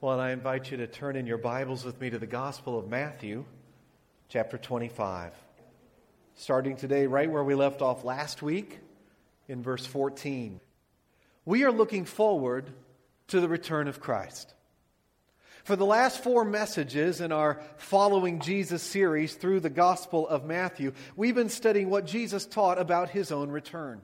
Well, and I invite you to turn in your Bibles with me to the Gospel of Matthew, chapter 25. Starting today, right where we left off last week, in verse 14. We are looking forward to the return of Christ. For the last four messages in our Following Jesus series through the Gospel of Matthew, we've been studying what Jesus taught about his own return.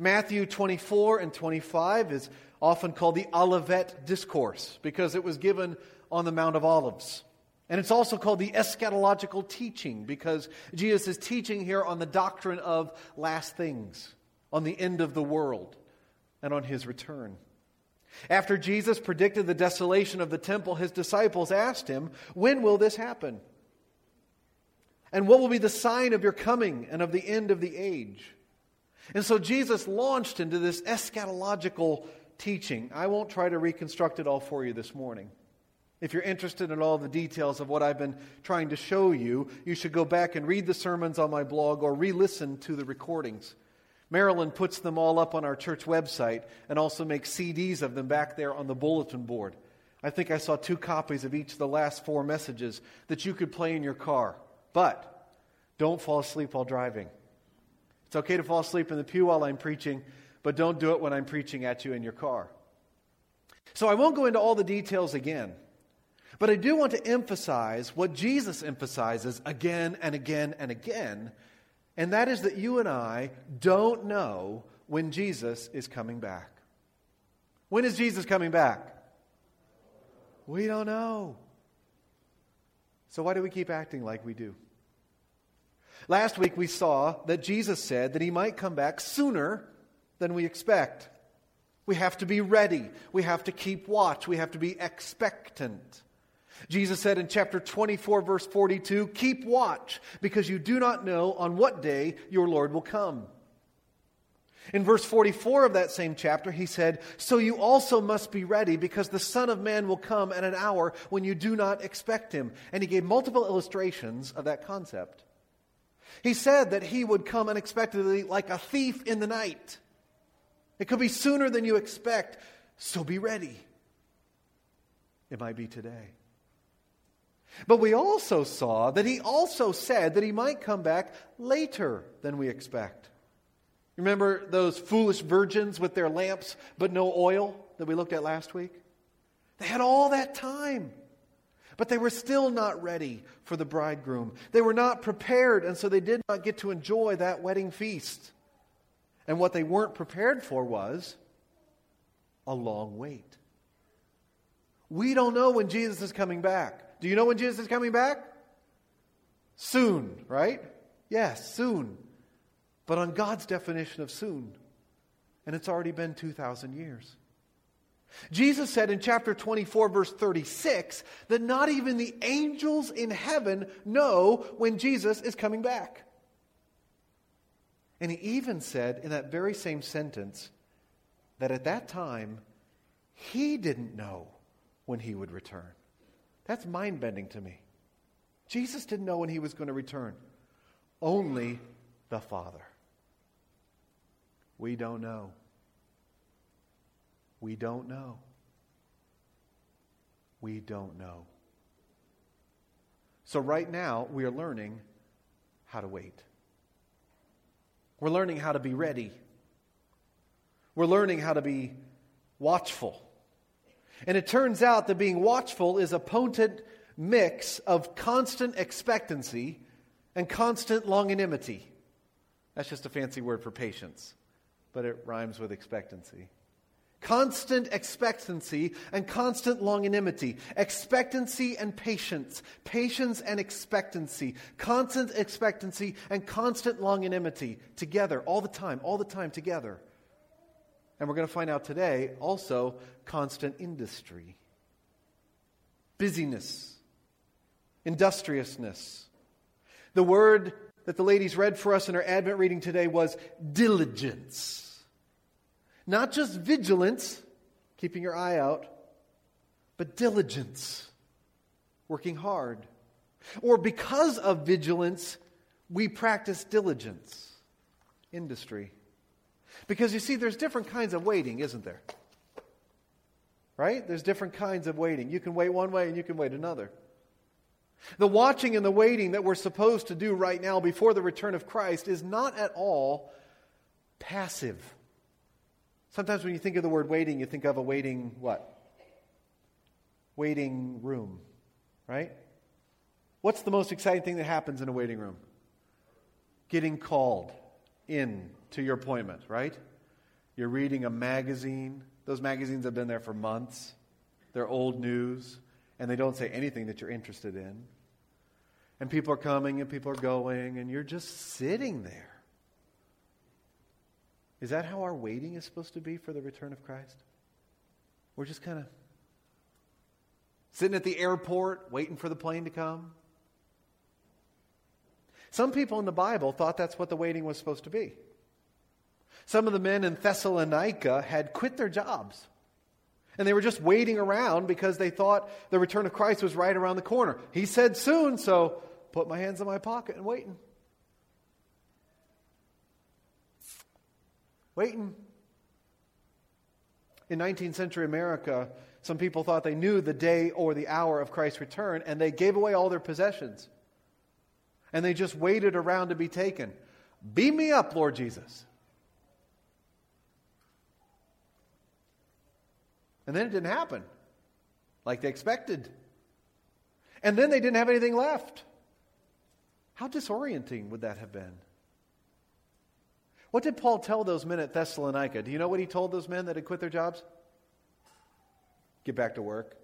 Matthew 24 and 25 is often called the Olivet Discourse because it was given on the Mount of Olives. And it's also called the eschatological teaching because Jesus is teaching here on the doctrine of last things, on the end of the world, and on his return. After Jesus predicted the desolation of the temple, his disciples asked him, When will this happen? And what will be the sign of your coming and of the end of the age? And so Jesus launched into this eschatological teaching. I won't try to reconstruct it all for you this morning. If you're interested in all the details of what I've been trying to show you, you should go back and read the sermons on my blog or re listen to the recordings. Marilyn puts them all up on our church website and also makes CDs of them back there on the bulletin board. I think I saw two copies of each of the last four messages that you could play in your car. But don't fall asleep while driving. It's okay to fall asleep in the pew while I'm preaching, but don't do it when I'm preaching at you in your car. So I won't go into all the details again, but I do want to emphasize what Jesus emphasizes again and again and again, and that is that you and I don't know when Jesus is coming back. When is Jesus coming back? We don't know. So why do we keep acting like we do? Last week we saw that Jesus said that he might come back sooner than we expect. We have to be ready. We have to keep watch. We have to be expectant. Jesus said in chapter 24, verse 42, Keep watch, because you do not know on what day your Lord will come. In verse 44 of that same chapter, he said, So you also must be ready, because the Son of Man will come at an hour when you do not expect him. And he gave multiple illustrations of that concept. He said that he would come unexpectedly like a thief in the night. It could be sooner than you expect, so be ready. It might be today. But we also saw that he also said that he might come back later than we expect. Remember those foolish virgins with their lamps but no oil that we looked at last week? They had all that time, but they were still not ready for the bridegroom. They were not prepared, and so they did not get to enjoy that wedding feast. And what they weren't prepared for was a long wait. We don't know when Jesus is coming back. Do you know when Jesus is coming back? Soon, right? Yes, soon. But on God's definition of soon. And it's already been 2,000 years. Jesus said in chapter 24, verse 36, that not even the angels in heaven know when Jesus is coming back. And he even said in that very same sentence that at that time, he didn't know when he would return. That's mind bending to me. Jesus didn't know when he was going to return, only the Father. We don't know. We don't know. We don't know. So, right now, we are learning how to wait. We're learning how to be ready. We're learning how to be watchful. And it turns out that being watchful is a potent mix of constant expectancy and constant longanimity. That's just a fancy word for patience, but it rhymes with expectancy. Constant expectancy and constant longanimity. Expectancy and patience. Patience and expectancy. Constant expectancy and constant longanimity together all the time, all the time together. And we're going to find out today also constant industry. Busyness. Industriousness. The word that the ladies read for us in our Advent reading today was diligence. Not just vigilance, keeping your eye out, but diligence, working hard. Or because of vigilance, we practice diligence, industry. Because you see, there's different kinds of waiting, isn't there? right? There's different kinds of waiting. You can wait one way and you can wait another. The watching and the waiting that we're supposed to do right now before the return of Christ is not at all passive. Sometimes when you think of the word waiting, you think of a waiting what? Waiting room, right? What's the most exciting thing that happens in a waiting room? Getting called in to your appointment, right? You're reading a magazine. Those magazines have been there for months. They're old news, and they don't say anything that you're interested in. And people are coming and people are going, and you're just sitting there. Is that how our waiting is supposed to be for the return of Christ? We're just kind of sitting at the airport waiting for the plane to come. Some people in the Bible thought that's what the waiting was supposed to be. Some of the men in Thessalonica had quit their jobs. And they were just waiting around because they thought the return of Christ was right around the corner. He said soon, so put my hands in my pocket and waiting. Waiting. In 19th century America, some people thought they knew the day or the hour of Christ's return, and they gave away all their possessions. And they just waited around to be taken. Beam me up, Lord Jesus. And then it didn't happen like they expected. And then they didn't have anything left. How disorienting would that have been? What did Paul tell those men at Thessalonica? Do you know what he told those men that had quit their jobs? Get back to work.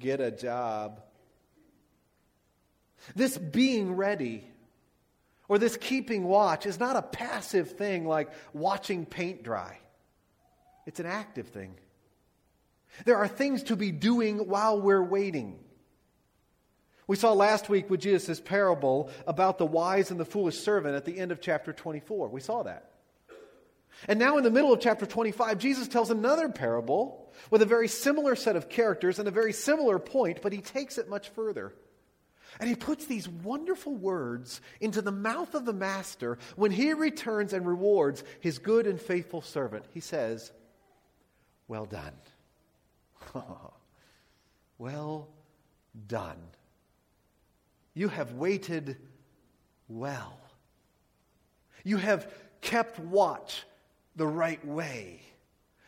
Get a job. This being ready or this keeping watch is not a passive thing like watching paint dry, it's an active thing. There are things to be doing while we're waiting. We saw last week with Jesus' parable about the wise and the foolish servant at the end of chapter 24. We saw that. And now, in the middle of chapter 25, Jesus tells another parable with a very similar set of characters and a very similar point, but he takes it much further. And he puts these wonderful words into the mouth of the master when he returns and rewards his good and faithful servant. He says, Well done. well done. You have waited well. You have kept watch the right way.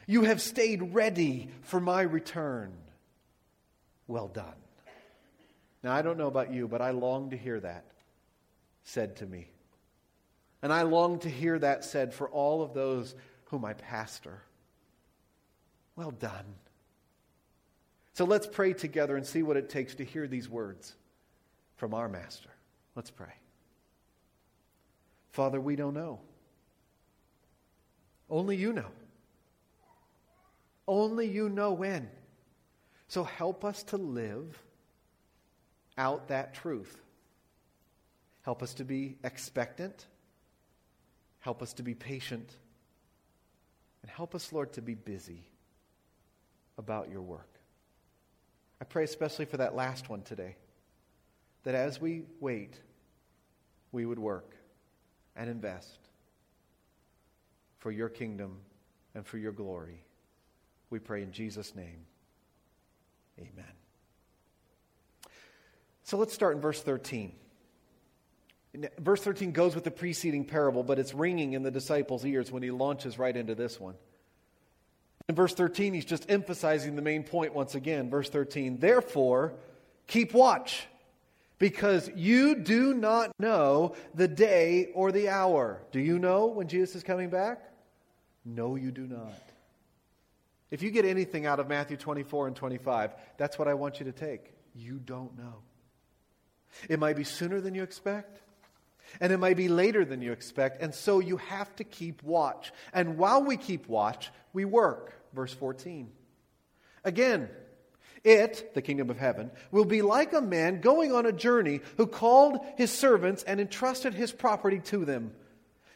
You have stayed ready for my return. Well done. Now, I don't know about you, but I long to hear that said to me. And I long to hear that said for all of those whom I pastor. Well done. So let's pray together and see what it takes to hear these words from our Master. Let's pray. Father, we don't know. Only you know. Only you know when. So help us to live out that truth. Help us to be expectant. Help us to be patient. And help us, Lord, to be busy about your work. I pray especially for that last one today. That as we wait, we would work and invest for your kingdom and for your glory. We pray in Jesus' name. Amen. So let's start in verse 13. Verse 13 goes with the preceding parable, but it's ringing in the disciples' ears when he launches right into this one. In verse 13, he's just emphasizing the main point once again. Verse 13, therefore, keep watch, because you do not know the day or the hour. Do you know when Jesus is coming back? No, you do not. If you get anything out of Matthew 24 and 25, that's what I want you to take. You don't know. It might be sooner than you expect. And it might be later than you expect. And so you have to keep watch. And while we keep watch, we work. Verse 14. Again, it, the kingdom of heaven, will be like a man going on a journey who called his servants and entrusted his property to them.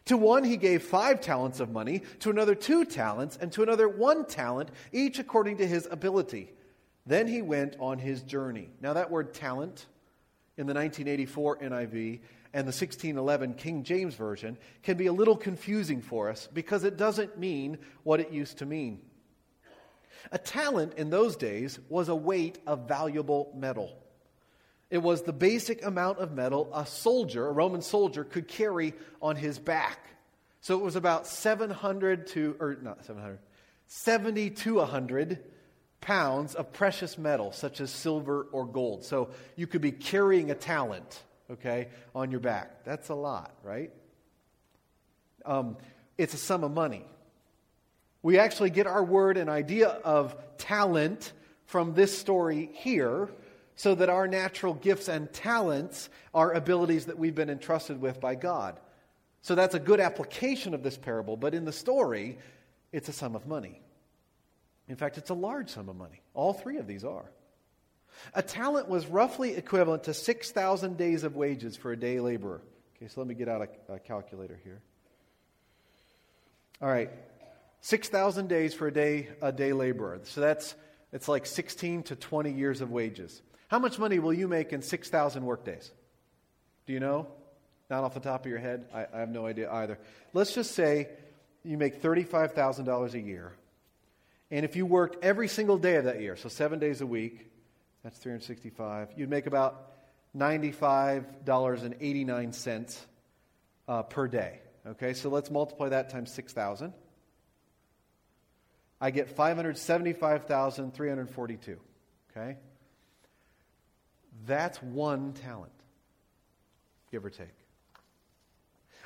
To one he gave five talents of money, to another two talents, and to another one talent, each according to his ability. Then he went on his journey. Now, that word talent in the 1984 NIV and the 1611 King James Version can be a little confusing for us because it doesn't mean what it used to mean. A talent in those days was a weight of valuable metal. It was the basic amount of metal a soldier, a Roman soldier, could carry on his back. So it was about 700 to, or not 700, 70 to 100 pounds of precious metal, such as silver or gold. So you could be carrying a talent, okay, on your back. That's a lot, right? Um, it's a sum of money. We actually get our word and idea of talent from this story here, so that our natural gifts and talents are abilities that we've been entrusted with by God. So that's a good application of this parable, but in the story, it's a sum of money. In fact, it's a large sum of money. All three of these are. A talent was roughly equivalent to 6,000 days of wages for a day laborer. Okay, so let me get out a, a calculator here. All right, 6,000 days for a day, a day laborer. So that's it's like 16 to 20 years of wages. How much money will you make in 6,000 workdays? Do you know? Not off the top of your head? I, I have no idea either. Let's just say you make $35,000 a year. And if you worked every single day of that year, so seven days a week, that's 365, you'd make about $95.89 uh, per day. Okay, so let's multiply that times 6,000. I get 575,342. Okay? That's one talent, give or take.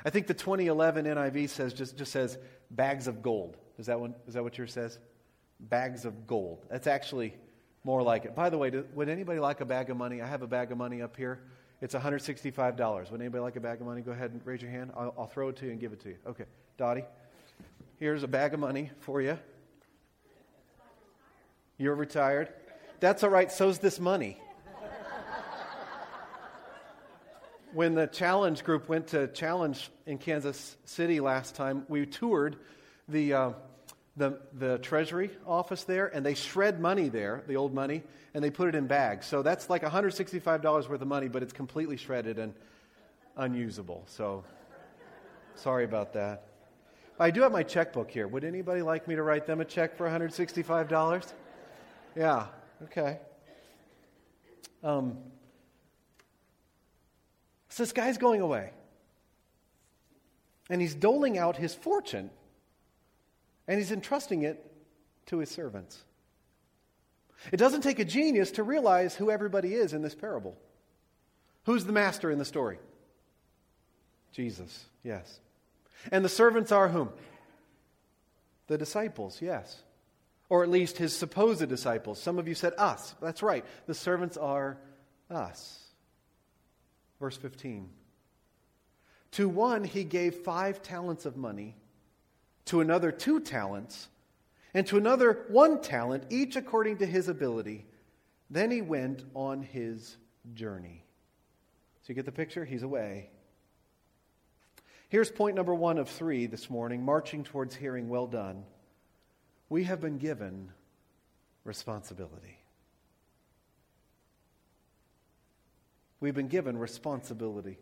I think the 2011 NIV says just, just says bags of gold. Is that, one, is that what yours says? Bags of gold. That's actually more like it. By the way, do, would anybody like a bag of money? I have a bag of money up here. It's $165. Would anybody like a bag of money? Go ahead and raise your hand. I'll, I'll throw it to you and give it to you. Okay. Dottie, here's a bag of money for you. You're retired. That's all right. So's this money. when the challenge group went to challenge in Kansas City last time, we toured the, uh, the, the treasury office there, and they shred money there, the old money, and they put it in bags. So that's like $165 worth of money, but it's completely shredded and unusable. So sorry about that. I do have my checkbook here. Would anybody like me to write them a check for $165? Yeah, okay. Um, so this guy's going away. And he's doling out his fortune. And he's entrusting it to his servants. It doesn't take a genius to realize who everybody is in this parable. Who's the master in the story? Jesus, yes. And the servants are whom? The disciples, yes. Or at least his supposed disciples. Some of you said us. That's right. The servants are us. Verse 15. To one he gave five talents of money, to another two talents, and to another one talent, each according to his ability. Then he went on his journey. So you get the picture? He's away. Here's point number one of three this morning marching towards hearing, well done. We have been given responsibility. We've been given responsibility.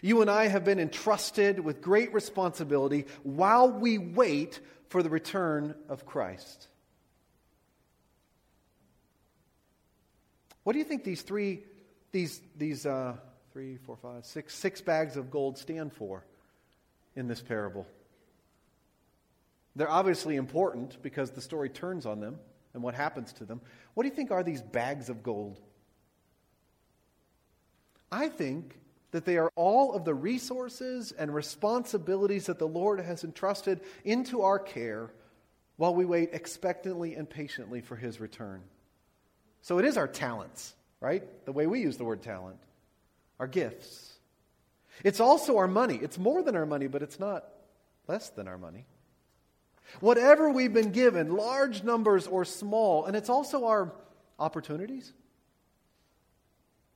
You and I have been entrusted with great responsibility while we wait for the return of Christ. What do you think these three, these, these uh, three, four, five, six, six bags of gold stand for in this parable? They're obviously important because the story turns on them and what happens to them. What do you think are these bags of gold? I think that they are all of the resources and responsibilities that the Lord has entrusted into our care while we wait expectantly and patiently for His return. So it is our talents, right? The way we use the word talent, our gifts. It's also our money. It's more than our money, but it's not less than our money. Whatever we've been given, large numbers or small, and it's also our opportunities.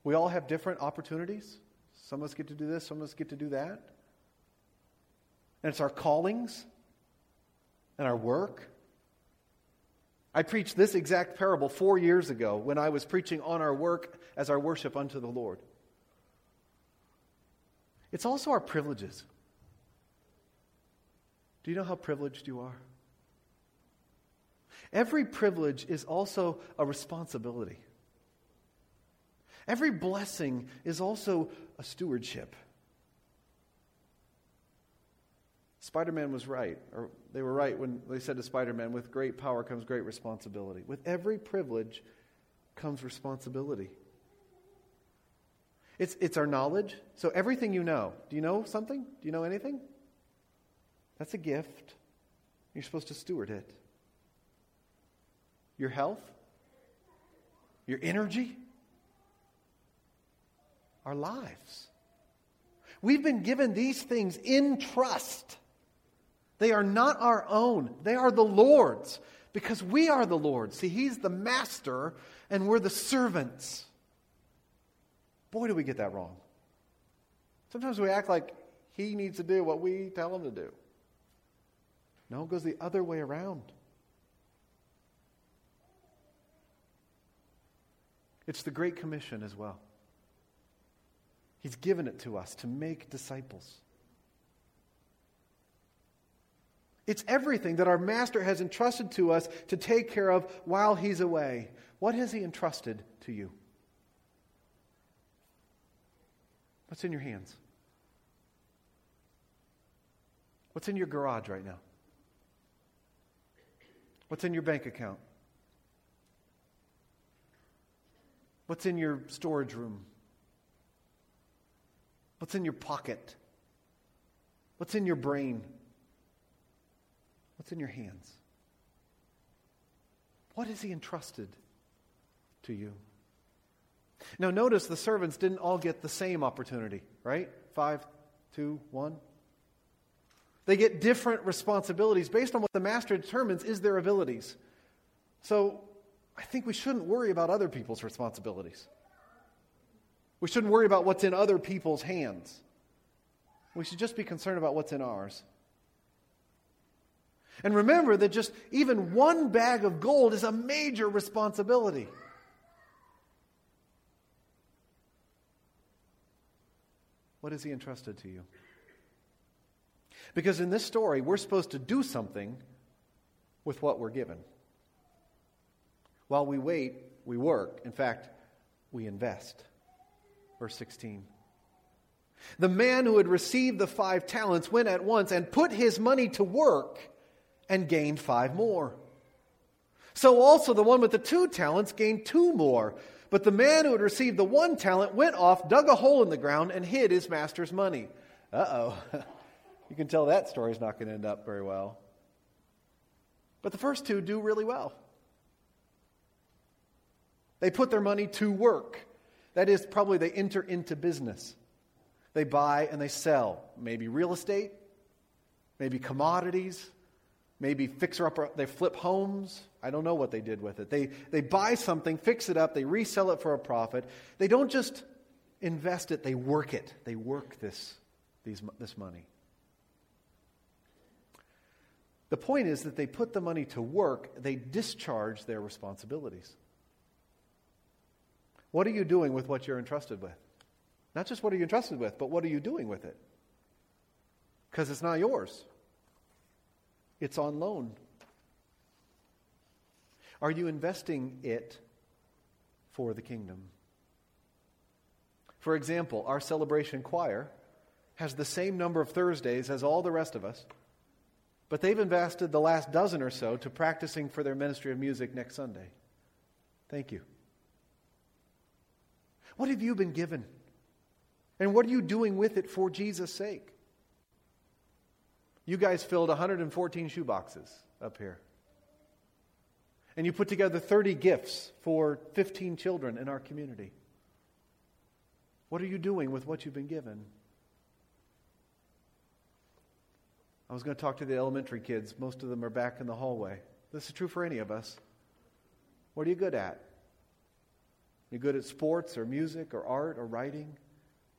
We all have different opportunities. Some of us get to do this, some of us get to do that. And it's our callings and our work. I preached this exact parable four years ago when I was preaching on our work as our worship unto the Lord. It's also our privileges. Do you know how privileged you are? Every privilege is also a responsibility. Every blessing is also a stewardship. Spider Man was right, or they were right when they said to Spider Man, with great power comes great responsibility. With every privilege comes responsibility. It's, it's our knowledge. So, everything you know. Do you know something? Do you know anything? That's a gift. You're supposed to steward it. Your health, your energy, our lives. We've been given these things in trust. They are not our own, they are the Lord's because we are the Lord. See, He's the master and we're the servants. Boy, do we get that wrong. Sometimes we act like He needs to do what we tell Him to do. No, it goes the other way around. It's the Great Commission as well. He's given it to us to make disciples. It's everything that our Master has entrusted to us to take care of while He's away. What has He entrusted to you? What's in your hands? What's in your garage right now? What's in your bank account? What's in your storage room? What's in your pocket? What's in your brain? What's in your hands? What has he entrusted to you? Now, notice the servants didn't all get the same opportunity, right? Five, two, one. They get different responsibilities based on what the master determines is their abilities. So, I think we shouldn't worry about other people's responsibilities. We shouldn't worry about what's in other people's hands. We should just be concerned about what's in ours. And remember that just even one bag of gold is a major responsibility. What has he entrusted to you? Because in this story, we're supposed to do something with what we're given. While we wait, we work. In fact, we invest. Verse 16. The man who had received the five talents went at once and put his money to work and gained five more. So also the one with the two talents gained two more. But the man who had received the one talent went off, dug a hole in the ground, and hid his master's money. Uh oh. you can tell that story's not going to end up very well. But the first two do really well. They put their money to work. That is, probably they enter into business. They buy and they sell. Maybe real estate, maybe commodities, maybe fixer up, they flip homes. I don't know what they did with it. They, they buy something, fix it up, they resell it for a profit. They don't just invest it, they work it. They work this, these, this money. The point is that they put the money to work, they discharge their responsibilities. What are you doing with what you're entrusted with? Not just what are you entrusted with, but what are you doing with it? Because it's not yours. It's on loan. Are you investing it for the kingdom? For example, our celebration choir has the same number of Thursdays as all the rest of us, but they've invested the last dozen or so to practicing for their ministry of music next Sunday. Thank you. What have you been given? And what are you doing with it for Jesus' sake? You guys filled 114 shoeboxes up here. And you put together 30 gifts for 15 children in our community. What are you doing with what you've been given? I was going to talk to the elementary kids. Most of them are back in the hallway. This is true for any of us. What are you good at? You good at sports or music or art or writing?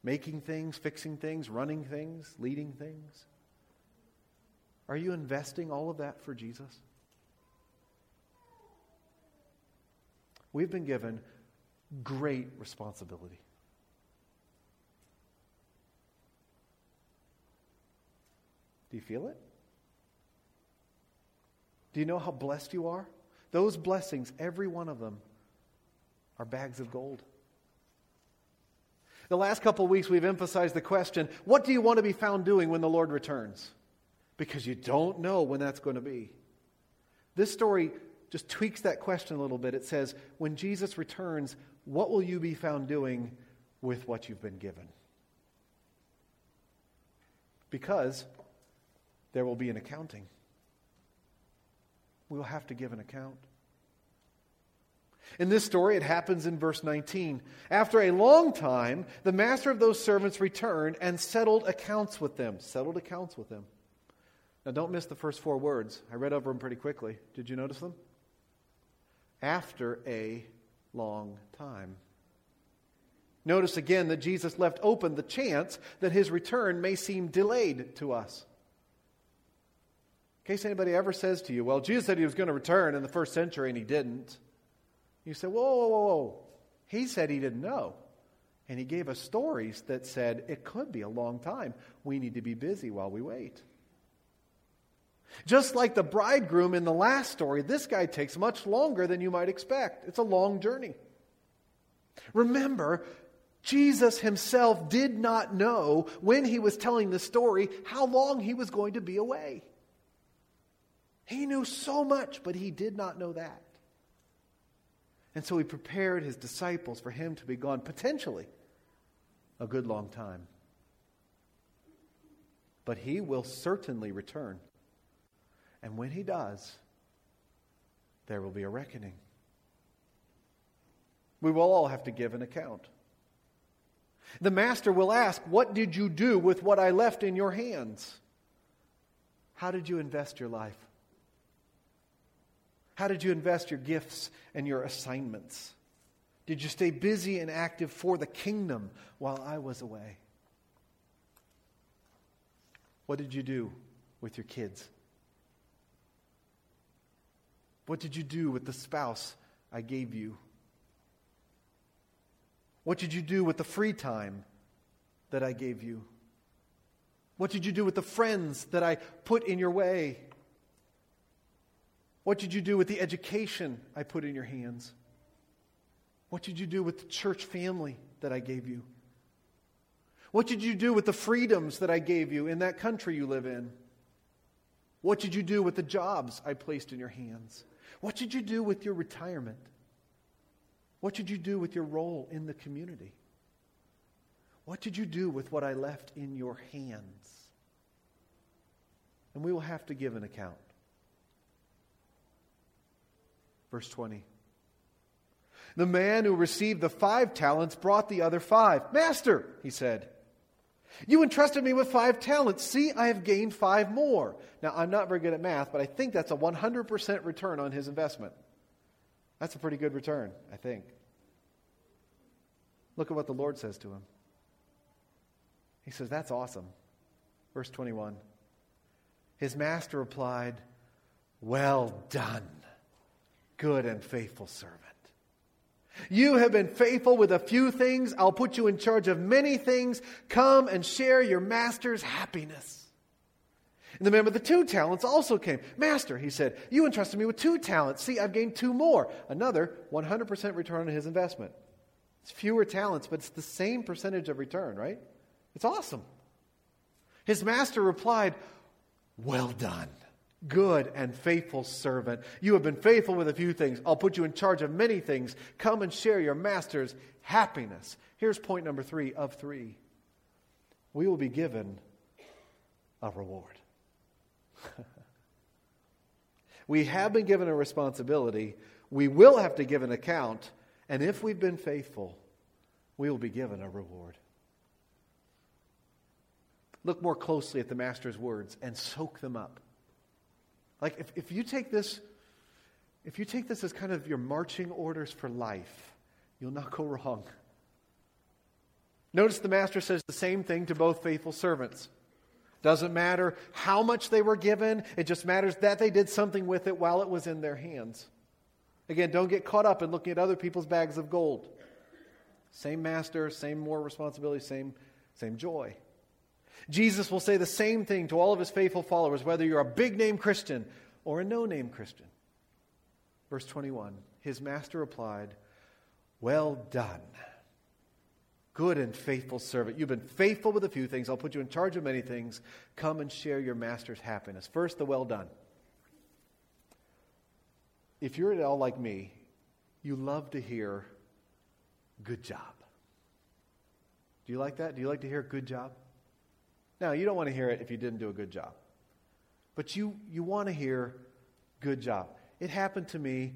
Making things, fixing things, running things, leading things? Are you investing all of that for Jesus? We've been given great responsibility. Do you feel it? Do you know how blessed you are? those blessings, every one of them, are bags of gold. The last couple of weeks, we've emphasized the question what do you want to be found doing when the Lord returns? Because you don't know when that's going to be. This story just tweaks that question a little bit. It says, when Jesus returns, what will you be found doing with what you've been given? Because there will be an accounting. We will have to give an account. In this story, it happens in verse 19. After a long time, the master of those servants returned and settled accounts with them. Settled accounts with them. Now, don't miss the first four words. I read over them pretty quickly. Did you notice them? After a long time. Notice again that Jesus left open the chance that his return may seem delayed to us. In case anybody ever says to you, well, Jesus said he was going to return in the first century and he didn't. You say, whoa, whoa, whoa, whoa. He said he didn't know. And he gave us stories that said it could be a long time. We need to be busy while we wait. Just like the bridegroom in the last story, this guy takes much longer than you might expect. It's a long journey. Remember, Jesus himself did not know when he was telling the story how long he was going to be away. He knew so much, but he did not know that. And so he prepared his disciples for him to be gone potentially a good long time. But he will certainly return. And when he does, there will be a reckoning. We will all have to give an account. The master will ask, What did you do with what I left in your hands? How did you invest your life? How did you invest your gifts and your assignments? Did you stay busy and active for the kingdom while I was away? What did you do with your kids? What did you do with the spouse I gave you? What did you do with the free time that I gave you? What did you do with the friends that I put in your way? What did you do with the education I put in your hands? What did you do with the church family that I gave you? What did you do with the freedoms that I gave you in that country you live in? What did you do with the jobs I placed in your hands? What did you do with your retirement? What did you do with your role in the community? What did you do with what I left in your hands? And we will have to give an account. Verse 20. The man who received the five talents brought the other five. Master, he said, you entrusted me with five talents. See, I have gained five more. Now, I'm not very good at math, but I think that's a 100% return on his investment. That's a pretty good return, I think. Look at what the Lord says to him. He says, That's awesome. Verse 21. His master replied, Well done good and faithful servant. You have been faithful with a few things. I'll put you in charge of many things. Come and share your master's happiness. And the man with the two talents also came. Master, he said, you entrusted me with two talents. See, I've gained two more. Another 100% return on his investment. It's fewer talents, but it's the same percentage of return, right? It's awesome. His master replied, Well done good and faithful servant. You have been faithful with a few things. I'll put you in charge of many things. Come and share your master's happiness. Here's point number three of three we will be given a reward. we have been given a responsibility. We will have to give an account. And if we've been faithful, we will be given a reward. Look more closely at the Master's words and soak them up. Like if, if you take this, if you take this as kind of your marching orders for life, you'll not go wrong. Notice the master says the same thing to both faithful servants. Doesn't matter how much they were given, it just matters that they did something with it while it was in their hands. Again, don't get caught up in looking at other people's bags of gold. Same master, same more responsibility, same, same joy. Jesus will say the same thing to all of his faithful followers, whether you're a big name Christian or a no name Christian. Verse 21 His master replied, Well done, good and faithful servant. You've been faithful with a few things. I'll put you in charge of many things. Come and share your master's happiness. First, the well done. If you're at all like me, you love to hear good job. Do you like that? Do you like to hear good job? Now, you don't want to hear it if you didn't do a good job. But you, you want to hear good job. It happened to me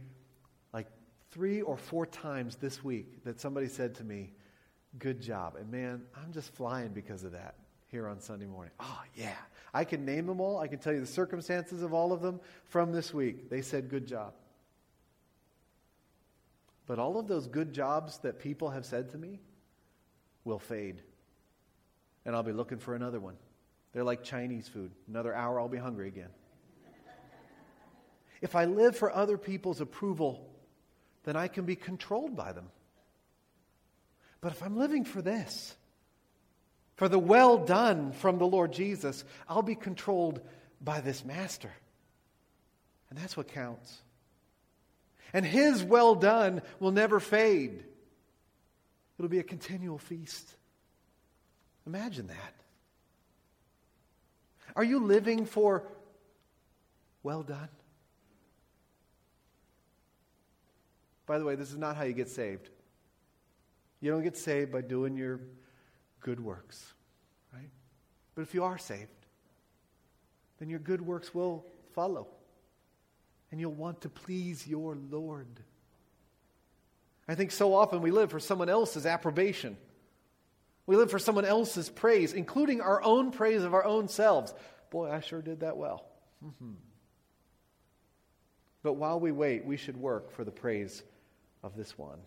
like three or four times this week that somebody said to me, Good job. And man, I'm just flying because of that here on Sunday morning. Oh, yeah. I can name them all. I can tell you the circumstances of all of them from this week. They said, Good job. But all of those good jobs that people have said to me will fade. And I'll be looking for another one. They're like Chinese food. Another hour, I'll be hungry again. If I live for other people's approval, then I can be controlled by them. But if I'm living for this, for the well done from the Lord Jesus, I'll be controlled by this master. And that's what counts. And his well done will never fade, it'll be a continual feast. Imagine that. Are you living for well done? By the way, this is not how you get saved. You don't get saved by doing your good works, right? But if you are saved, then your good works will follow. And you'll want to please your Lord. I think so often we live for someone else's approbation. We live for someone else's praise, including our own praise of our own selves. Boy, I sure did that well. Mm-hmm. But while we wait, we should work for the praise of this one.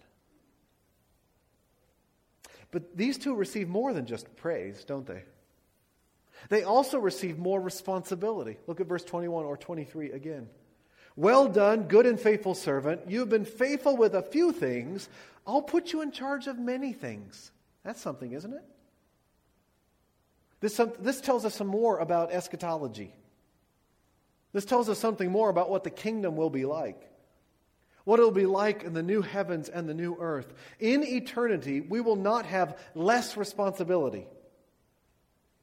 But these two receive more than just praise, don't they? They also receive more responsibility. Look at verse 21 or 23 again. Well done, good and faithful servant. You've been faithful with a few things. I'll put you in charge of many things. That's something, isn't it? This, this tells us some more about eschatology. This tells us something more about what the kingdom will be like. What it'll be like in the new heavens and the new earth. In eternity, we will not have less responsibility,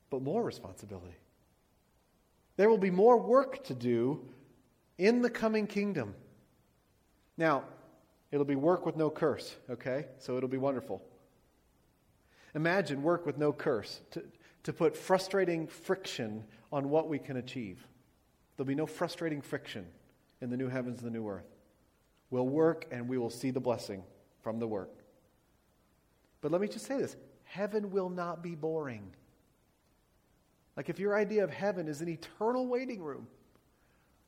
but more responsibility. There will be more work to do in the coming kingdom. Now, it'll be work with no curse, okay? So it'll be wonderful. Imagine work with no curse, to, to put frustrating friction on what we can achieve. There'll be no frustrating friction in the new heavens and the new earth. We'll work and we will see the blessing from the work. But let me just say this heaven will not be boring. Like if your idea of heaven is an eternal waiting room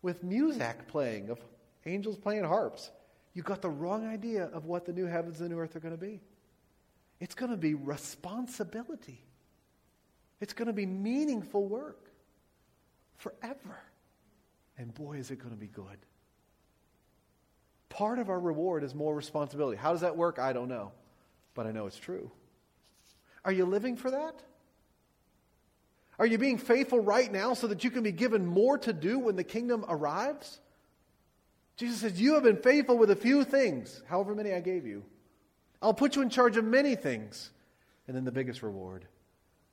with music playing, of angels playing harps, you've got the wrong idea of what the new heavens and the new earth are going to be. It's going to be responsibility. It's going to be meaningful work forever. And boy, is it going to be good. Part of our reward is more responsibility. How does that work? I don't know. But I know it's true. Are you living for that? Are you being faithful right now so that you can be given more to do when the kingdom arrives? Jesus says, You have been faithful with a few things, however many I gave you. I'll put you in charge of many things. And then the biggest reward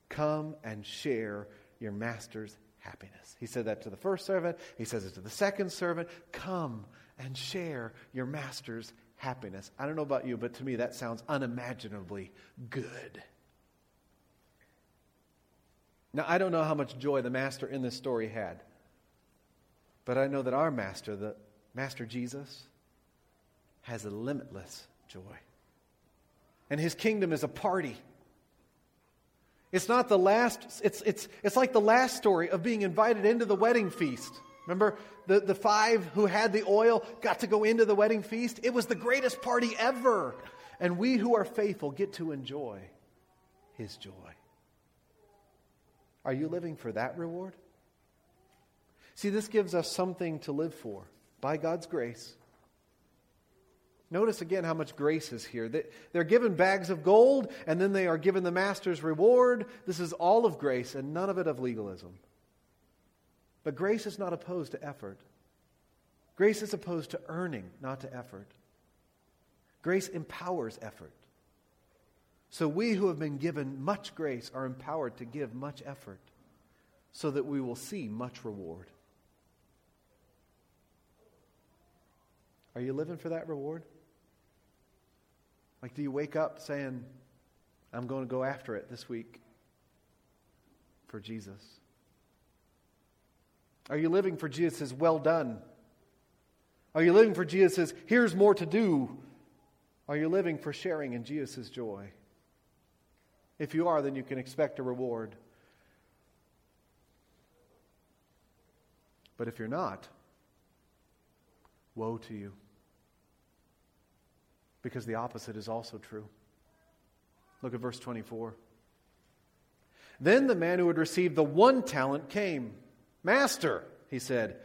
come and share your master's happiness. He said that to the first servant. He says it to the second servant. Come and share your master's happiness. I don't know about you, but to me that sounds unimaginably good. Now, I don't know how much joy the master in this story had, but I know that our master, the Master Jesus, has a limitless joy and his kingdom is a party. It's not the last, it's, it's, it's like the last story of being invited into the wedding feast. Remember, the, the five who had the oil got to go into the wedding feast? It was the greatest party ever. And we who are faithful get to enjoy his joy. Are you living for that reward? See, this gives us something to live for by God's grace. Notice again how much grace is here. They're given bags of gold, and then they are given the master's reward. This is all of grace, and none of it of legalism. But grace is not opposed to effort. Grace is opposed to earning, not to effort. Grace empowers effort. So we who have been given much grace are empowered to give much effort so that we will see much reward. Are you living for that reward? Like, do you wake up saying, I'm going to go after it this week for Jesus? Are you living for Jesus' well done? Are you living for Jesus' here's more to do? Are you living for sharing in Jesus' joy? If you are, then you can expect a reward. But if you're not, woe to you. Because the opposite is also true. Look at verse 24. Then the man who had received the one talent came. Master, he said,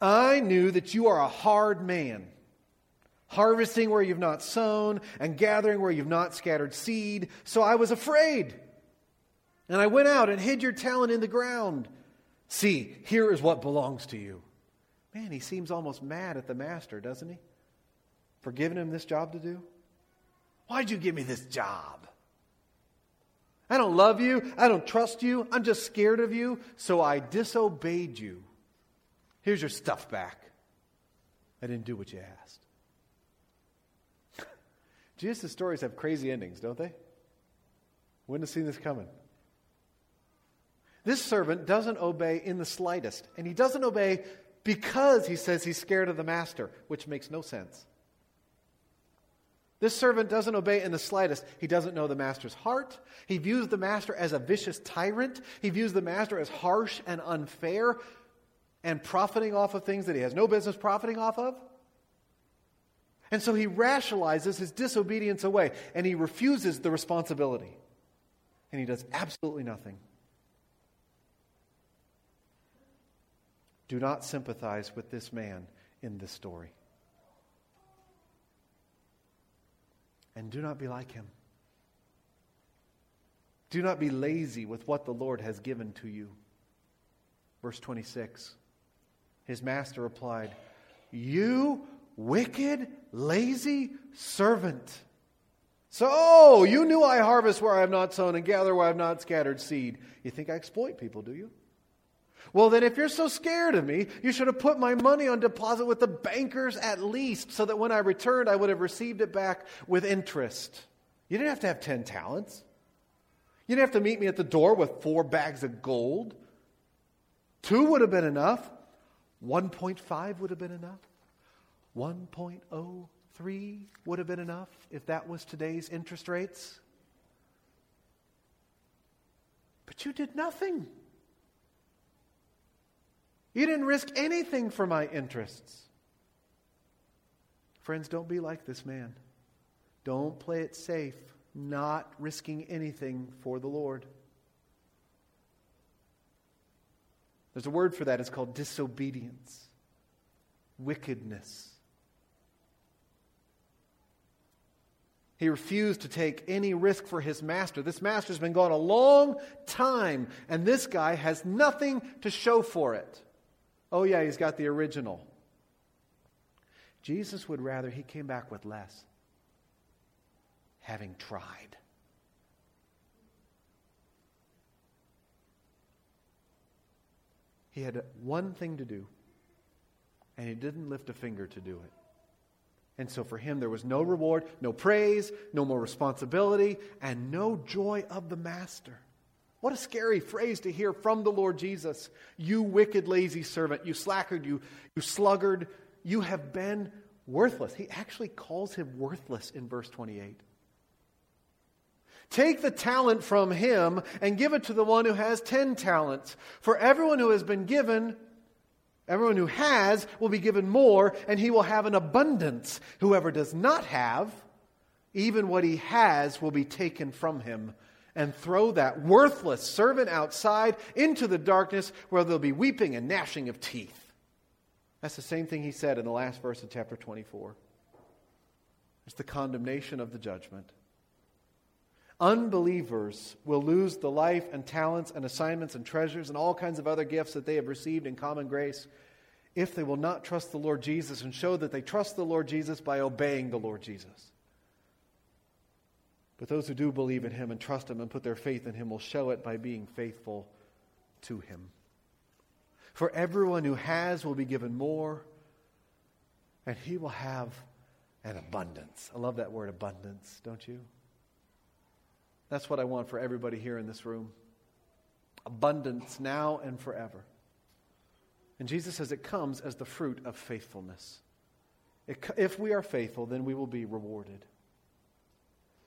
I knew that you are a hard man, harvesting where you've not sown and gathering where you've not scattered seed. So I was afraid. And I went out and hid your talent in the ground. See, here is what belongs to you. Man, he seems almost mad at the master, doesn't he? For giving him this job to do. Why'd you give me this job? I don't love you. I don't trust you. I'm just scared of you. So I disobeyed you. Here's your stuff back. I didn't do what you asked. Jesus' stories have crazy endings, don't they? Wouldn't have seen this coming. This servant doesn't obey in the slightest. And he doesn't obey because he says he's scared of the master, which makes no sense. This servant doesn't obey in the slightest. He doesn't know the master's heart. He views the master as a vicious tyrant. He views the master as harsh and unfair and profiting off of things that he has no business profiting off of. And so he rationalizes his disobedience away and he refuses the responsibility. And he does absolutely nothing. Do not sympathize with this man in this story. And do not be like him. Do not be lazy with what the Lord has given to you. Verse 26. His master replied, You wicked, lazy servant. So, oh, you knew I harvest where I have not sown and gather where I have not scattered seed. You think I exploit people, do you? Well, then, if you're so scared of me, you should have put my money on deposit with the bankers at least, so that when I returned, I would have received it back with interest. You didn't have to have 10 talents. You didn't have to meet me at the door with four bags of gold. Two would have been enough. 1.5 would have been enough. 1.03 would have been enough if that was today's interest rates. But you did nothing. You didn't risk anything for my interests. Friends, don't be like this man. Don't play it safe, not risking anything for the Lord. There's a word for that. It's called disobedience, wickedness. He refused to take any risk for his master. This master's been gone a long time, and this guy has nothing to show for it. Oh, yeah, he's got the original. Jesus would rather he came back with less, having tried. He had one thing to do, and he didn't lift a finger to do it. And so for him, there was no reward, no praise, no more responsibility, and no joy of the master. What a scary phrase to hear from the Lord Jesus. You wicked, lazy servant, you slackard, you, you sluggard, you have been worthless. He actually calls him worthless in verse 28. Take the talent from him and give it to the one who has 10 talents. For everyone who has been given, everyone who has will be given more, and he will have an abundance. Whoever does not have, even what he has will be taken from him and throw that worthless servant outside into the darkness where there'll be weeping and gnashing of teeth. That's the same thing he said in the last verse of chapter 24. It's the condemnation of the judgment. Unbelievers will lose the life and talents and assignments and treasures and all kinds of other gifts that they have received in common grace if they will not trust the Lord Jesus and show that they trust the Lord Jesus by obeying the Lord Jesus. But those who do believe in him and trust him and put their faith in him will show it by being faithful to him. For everyone who has will be given more, and he will have an abundance. I love that word abundance, don't you? That's what I want for everybody here in this room abundance now and forever. And Jesus says it comes as the fruit of faithfulness. if we are faithful, then we will be rewarded.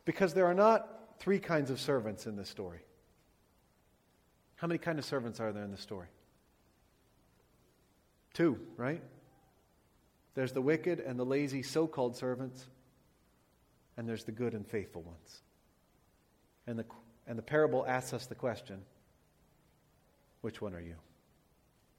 Because there are not three kinds of servants in this story. How many kind of servants are there in this story? Two, right? There's the wicked and the lazy so called servants, and there's the good and faithful ones. And the, and the parable asks us the question which one are you?